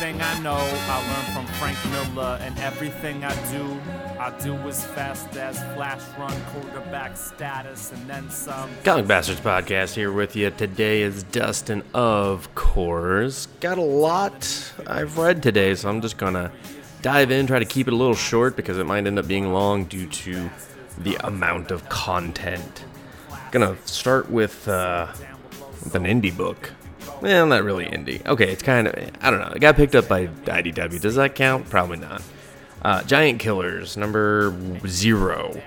Everything I know, I learned from Frank Miller, and everything I do, I do as fast as flash run quarterback status, and then some. Comic Bastards podcast here with you. Today is Dustin, of course. Got a lot I've read today, so I'm just gonna dive in, try to keep it a little short because it might end up being long due to the amount of content. Gonna start with, uh, with an indie book. Well, not really indie. Okay, it's kind of I don't know. It got picked up by IDW. Does that count? Probably not. Uh, Giant Killers number zero,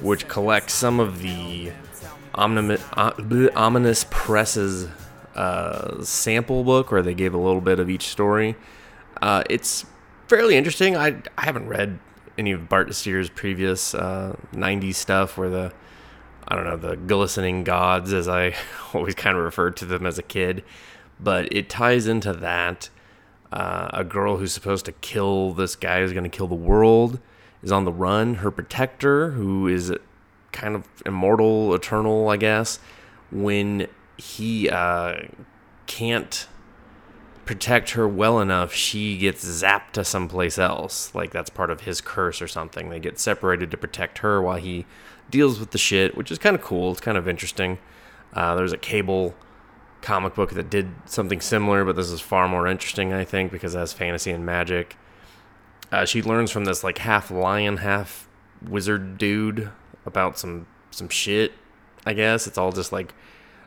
which collects some of the uh, Ominous Press's uh, sample book where they gave a little bit of each story. Uh, it's fairly interesting. I, I haven't read any of Bart Sears' previous uh, 90s stuff where the I don't know the glistening gods, as I always kind of referred to them as a kid but it ties into that. Uh, a girl who's supposed to kill this guy who's going to kill the world is on the run. Her protector, who is kind of immortal, eternal, I guess, when he uh, can't protect her well enough, she gets zapped to someplace else. Like that's part of his curse or something. They get separated to protect her while he deals with the shit, which is kind of cool. It's kind of interesting. Uh, there's a cable comic book that did something similar, but this is far more interesting, I think, because it has fantasy and magic. Uh, she learns from this like half lion, half wizard dude about some some shit. I guess it's all just like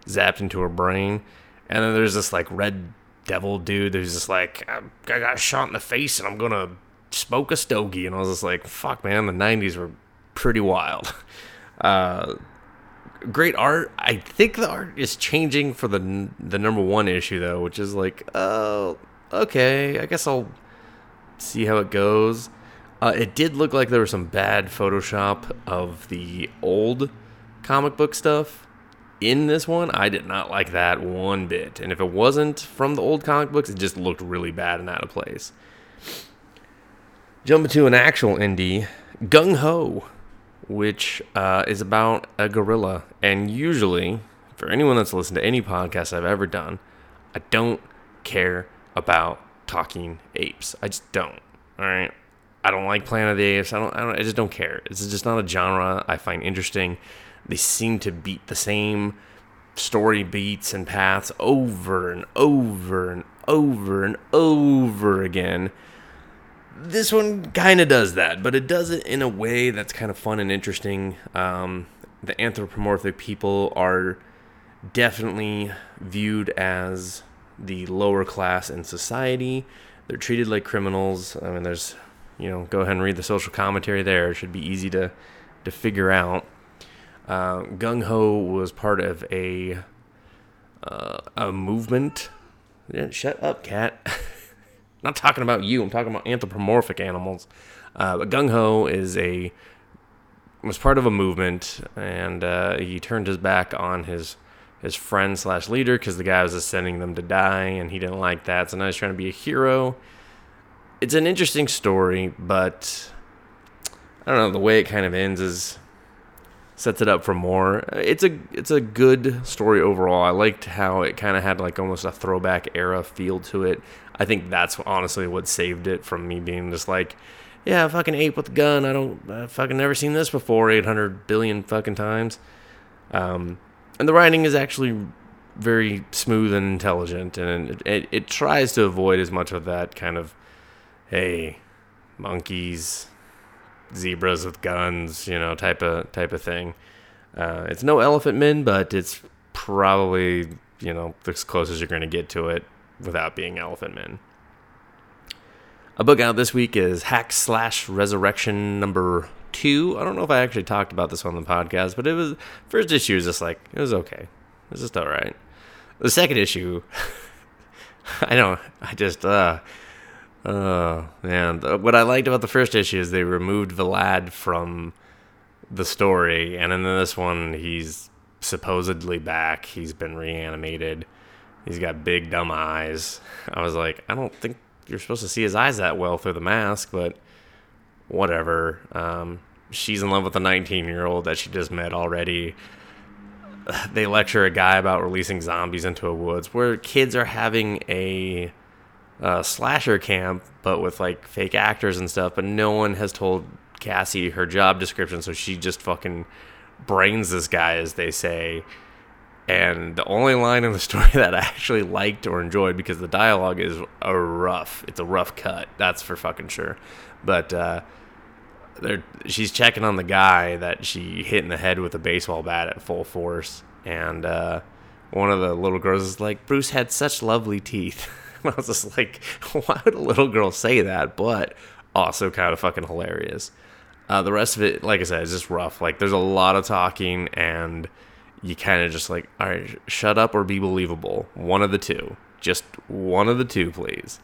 zapped into her brain, and then there's this like red devil dude who's just like I got shot in the face and I'm gonna smoke a stogie, and I was just like, fuck, man, the '90s were pretty wild. Uh, great art. I think the art is changing for the the number one issue though, which is like, oh, okay, I guess I'll see how it goes. Uh, it did look like there was some bad Photoshop of the old comic book stuff in this one. I did not like that one bit, and if it wasn't from the old comic books, it just looked really bad and out of place. Jumping to an actual indie, Gung Ho which uh, is about a gorilla. And usually, for anyone that's listened to any podcast I've ever done, I don't care about talking apes. I just don't. All right. I don't like Planet of the Apes. I don't, I don't. I just don't care. It's just not a genre I find interesting. They seem to beat the same story beats and paths over and over and over and over again this one kind of does that, but it does it in a way that's kind of fun and interesting. Um, the anthropomorphic people are definitely viewed as the lower class in society. They're treated like criminals. I mean, there's, you know, go ahead and read the social commentary there. It should be easy to to figure out. Uh, Gung Ho was part of a uh, a movement. Yeah, shut up, cat. not talking about you. I'm talking about anthropomorphic animals. Uh, Gung Ho is a was part of a movement, and uh, he turned his back on his his friend slash leader because the guy was just sending them to die, and he didn't like that. So now he's trying to be a hero. It's an interesting story, but I don't know. The way it kind of ends is sets it up for more. It's a it's a good story overall. I liked how it kind of had like almost a throwback era feel to it. I think that's honestly what saved it from me being just like, yeah, fucking ape with a gun. I don't I fucking never seen this before 800 billion fucking times. Um, and the writing is actually very smooth and intelligent, and it, it, it tries to avoid as much of that kind of, hey, monkeys, zebras with guns, you know, type of type of thing. Uh, it's no Elephantmen, but it's probably you know as close as you're going to get to it without being Elephantmen. A book out this week is Hack Slash Resurrection number two. I don't know if I actually talked about this on the podcast, but it was first issue was just like it was okay. It was just all right. The second issue, I don't. I just uh Oh man, what I liked about the first issue is they removed Vlad from the story, and in this one, he's supposedly back. He's been reanimated. He's got big dumb eyes. I was like, I don't think you're supposed to see his eyes that well through the mask, but whatever. Um, she's in love with a 19 year old that she just met already. They lecture a guy about releasing zombies into a woods where kids are having a uh, slasher camp, but with like fake actors and stuff. But no one has told Cassie her job description, so she just fucking brains this guy, as they say. And the only line in the story that I actually liked or enjoyed because the dialogue is a rough, it's a rough cut, that's for fucking sure. But uh, she's checking on the guy that she hit in the head with a baseball bat at full force, and uh, one of the little girls is like, "Bruce had such lovely teeth." I was just like, "Why would a little girl say that?" But also kind of fucking hilarious. Uh, the rest of it, like I said, is just rough. Like there's a lot of talking, and you kind of just like, all right, shut up or be believable. One of the two. Just one of the two, please.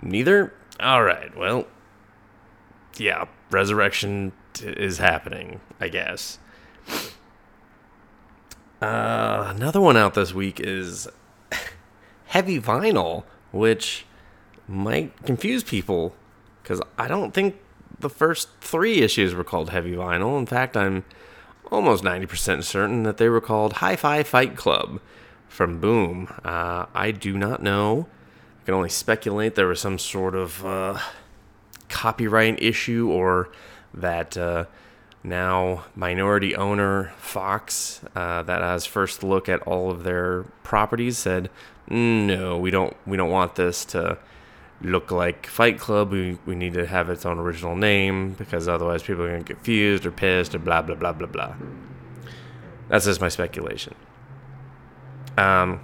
Neither. All right. Well, yeah, resurrection t- is happening, I guess. Uh, another one out this week is heavy vinyl, which might confuse people because I don't think the first three issues were called heavy vinyl. In fact, I'm almost 90% certain that they were called Hi Fi Fight Club from Boom. Uh, I do not know. I can only speculate there was some sort of uh, copyright issue or that uh, now minority owner Fox, uh, that has first look at all of their properties, said, "No, we don't. We don't want this to look like Fight Club. We we need to have its own original name because otherwise people are gonna get confused or pissed or blah blah blah blah blah." That's just my speculation. Um,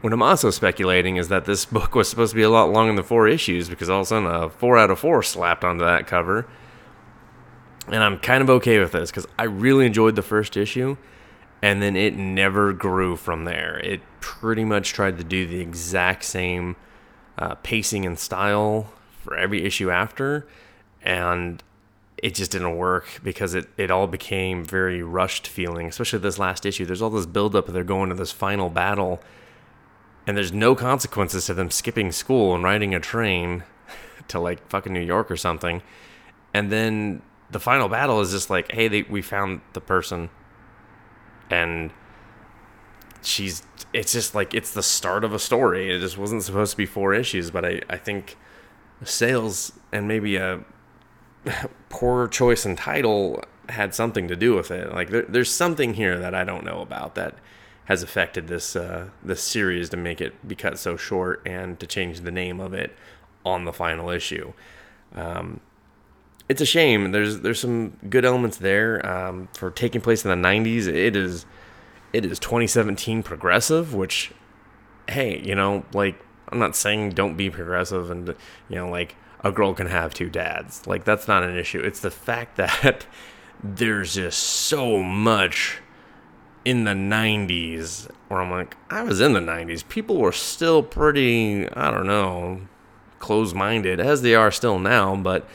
what I'm also speculating is that this book was supposed to be a lot longer than four issues because all of a sudden a four out of four slapped onto that cover. And I'm kind of okay with this because I really enjoyed the first issue and then it never grew from there. It pretty much tried to do the exact same uh, pacing and style for every issue after. And it just didn't work because it, it all became very rushed feeling, especially this last issue. There's all this buildup, they're going to this final battle and there's no consequences to them skipping school and riding a train to like fucking New York or something. And then the final battle is just like, hey, they, we found the person, and she's. It's just like it's the start of a story. It just wasn't supposed to be four issues, but I I think sales and maybe a poor choice in title had something to do with it. Like there, there's something here that I don't know about that has affected this uh, this series to make it be cut so short and to change the name of it on the final issue. Um, it's a shame. There's there's some good elements there um, for taking place in the '90s. It is it is 2017 progressive, which hey, you know, like I'm not saying don't be progressive and you know like a girl can have two dads. Like that's not an issue. It's the fact that there's just so much in the 90s where I'm like, I was in the 90s. People were still pretty, I don't know, closed minded as they are still now, but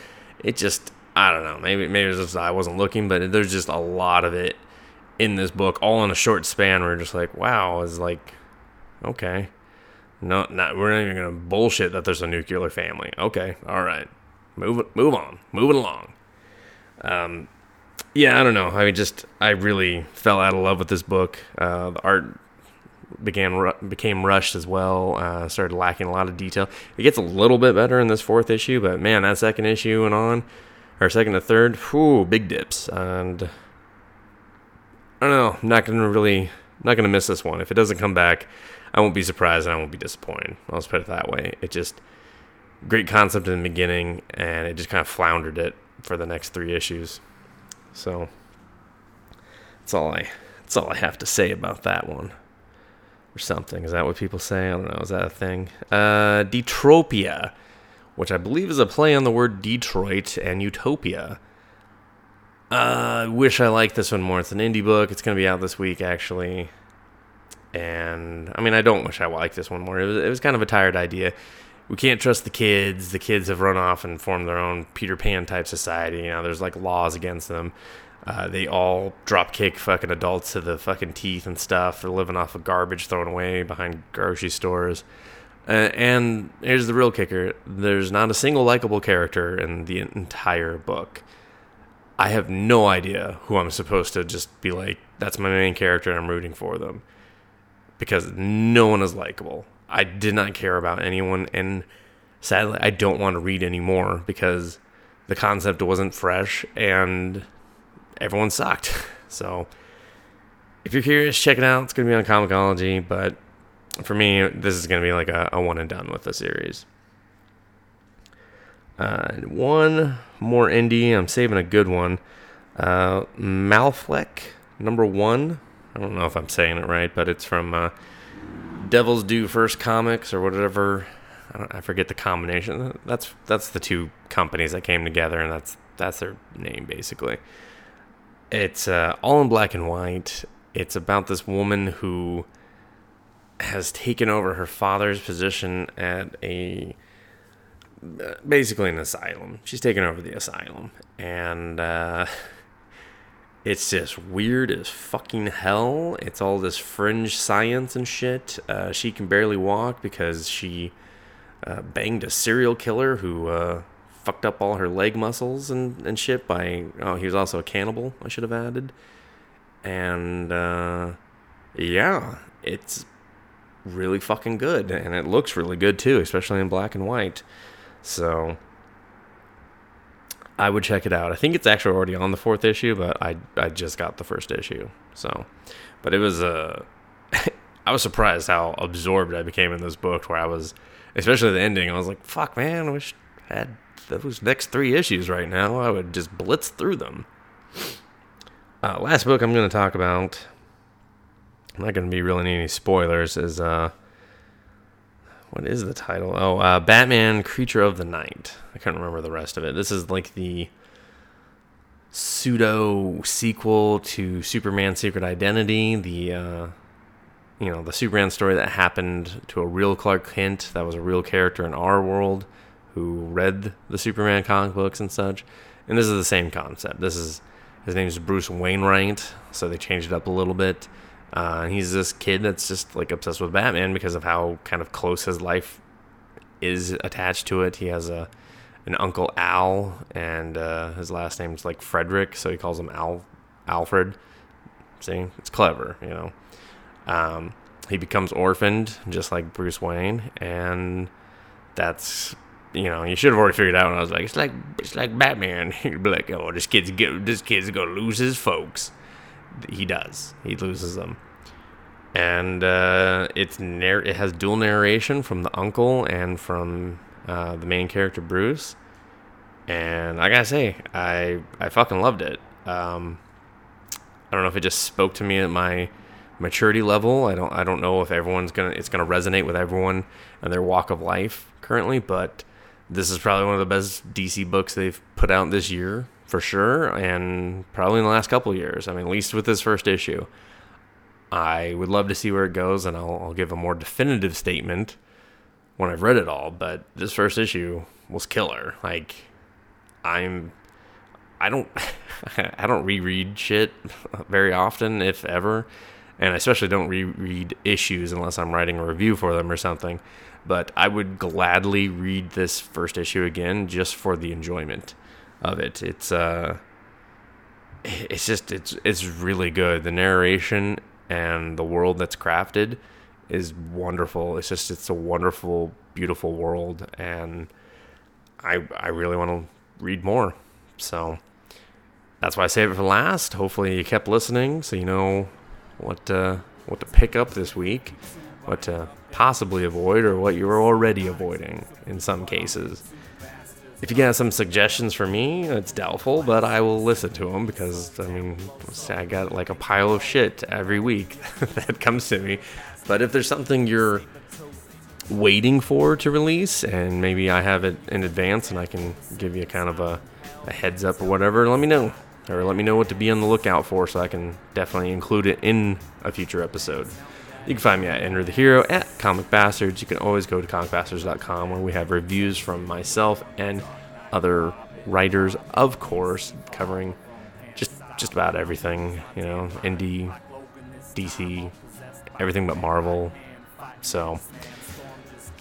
it just, I don't know. Maybe, maybe just I wasn't looking, but there's just a lot of it in this book, all in a short span. Where just like, wow, is like, okay. No, not, we're not even to bullshit that there's a nuclear family. Okay, all right. Move, move on. Moving along. Um, yeah, I don't know. I mean, just I really fell out of love with this book. Uh, the art began became rushed as well. Uh, started lacking a lot of detail. It gets a little bit better in this fourth issue, but man, that second issue and on, or second to third, whoo, big dips. And I don't know. I'm not gonna really, not gonna miss this one. If it doesn't come back, I won't be surprised and I won't be disappointed. I'll just put it that way. It just great concept in the beginning, and it just kind of floundered it for the next three issues. So that's all I that's all I have to say about that one. Or something. Is that what people say? I don't know. Is that a thing? Uh, Detropia, which I believe is a play on the word Detroit and Utopia. I uh, wish I liked this one more. It's an indie book. It's going to be out this week, actually. And I mean, I don't wish I liked this one more. It was, it was kind of a tired idea we can't trust the kids. The kids have run off and formed their own Peter Pan type society. You know, there's like laws against them. Uh, they all drop kick fucking adults to the fucking teeth and stuff. They're living off of garbage thrown away behind grocery stores. Uh, and here's the real kicker there's not a single likable character in the entire book. I have no idea who I'm supposed to just be like, that's my main character and I'm rooting for them. Because no one is likable I did not care about anyone, and sadly, I don't want to read anymore because the concept wasn't fresh and everyone sucked. So, if you're curious, check it out. It's gonna be on ComiXology, but for me, this is gonna be like a, a one and done with the series. Uh, one more indie. I'm saving a good one. Uh, Malfleck number one. I don't know if I'm saying it right, but it's from uh, Devil's Due First Comics or whatever. I, I, forget the combination. That's that's the two companies that came together, and that's that's their name basically. It's uh, all in black and white. It's about this woman who has taken over her father's position at a basically an asylum. She's taken over the asylum, and uh, it's just weird as fucking hell. It's all this fringe science and shit. Uh, she can barely walk because she uh, banged a serial killer who uh, fucked up all her leg muscles and, and shit by. Oh, he was also a cannibal, I should have added. And uh, yeah, it's really fucking good. And it looks really good too, especially in black and white. So I would check it out. I think it's actually already on the fourth issue, but I I just got the first issue. So, but it was. Uh, I was surprised how absorbed I became in this book, where I was, especially the ending. I was like, "Fuck, man! I wish I had those next three issues right now. I would just blitz through them." Uh, last book I'm going to talk about. I'm not going to be really any spoilers. Is uh, what is the title? Oh, uh, Batman Creature of the Night. I can't remember the rest of it. This is like the pseudo sequel to Superman Secret Identity, the uh, you know, the Superman story that happened to a real Clark Kent that was a real character in our world who read the Superman comic books and such. And this is the same concept. This is his name is Bruce Wainwright, so they changed it up a little bit. Uh, he's this kid that's just like obsessed with Batman because of how kind of close his life is attached to it. He has a an uncle Al, and uh, his last name's like Frederick, so he calls him Al Alfred. See, it's clever, you know. Um, he becomes orphaned, just like Bruce Wayne, and that's you know you should have already figured out. And I was like, it's like it's like Batman. You'd be like, oh, this kid's get, this kid's gonna lose his folks he does. He loses them, and uh, it's narr- it has dual narration from the uncle and from uh, the main character Bruce. And I gotta say, I I fucking loved it. Um, I don't know if it just spoke to me at my maturity level. I don't I don't know if everyone's gonna it's gonna resonate with everyone and their walk of life currently, but this is probably one of the best DC books they've put out this year for sure, and probably in the last couple years. I mean, at least with this first issue. I would love to see where it goes, and I'll, I'll give a more definitive statement when I've read it all. But this first issue was killer. Like, I'm, I don't, I don't reread shit very often, if ever, and I especially don't reread issues unless I'm writing a review for them or something. But I would gladly read this first issue again just for the enjoyment of it. It's uh, it's just it's it's really good. The narration and the world that's crafted is wonderful. It's just it's a wonderful, beautiful world, and I I really want to read more. So that's why I save it for last. Hopefully you kept listening, so you know what uh, what to pick up this week, what to possibly avoid, or what you're already avoiding in some cases. If you got some suggestions for me, it's doubtful, but I will listen to them because I mean, I got like a pile of shit every week that comes to me. But if there's something you're waiting for to release, and maybe I have it in advance, and I can give you kind of a, a heads up or whatever, let me know, or let me know what to be on the lookout for, so I can definitely include it in a future episode. You can find me at Enter the Hero at Comic Bastards. You can always go to comicbastards.com where we have reviews from myself and other writers, of course, covering just just about everything. You know, indie, DC, everything but Marvel. So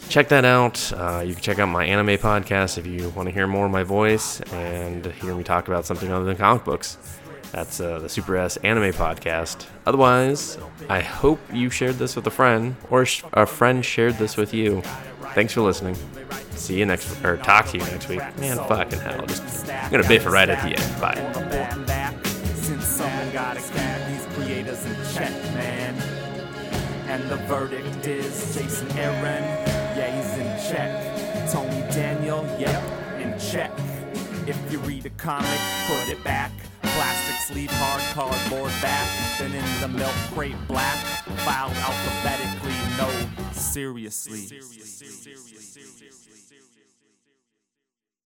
check that out. Uh, you can check out my anime podcast if you want to hear more of my voice and hear me talk about something other than comic books. That's uh, the Super S Anime Podcast. Otherwise, I hope you shared this with a friend, or sh- a friend shared this with you. Thanks for listening. See you next, or talk to you next week. Man, fucking hell, just I'm gonna biff it right at the end. Bye. And the verdict is Jason Aaron, yeah, he's in check. Tony Daniel, yep, in check. If you read a comic, put it back. Plastic sleeve, hard cardboard back. Then in the milk crate black. Filed alphabetically, no, seriously.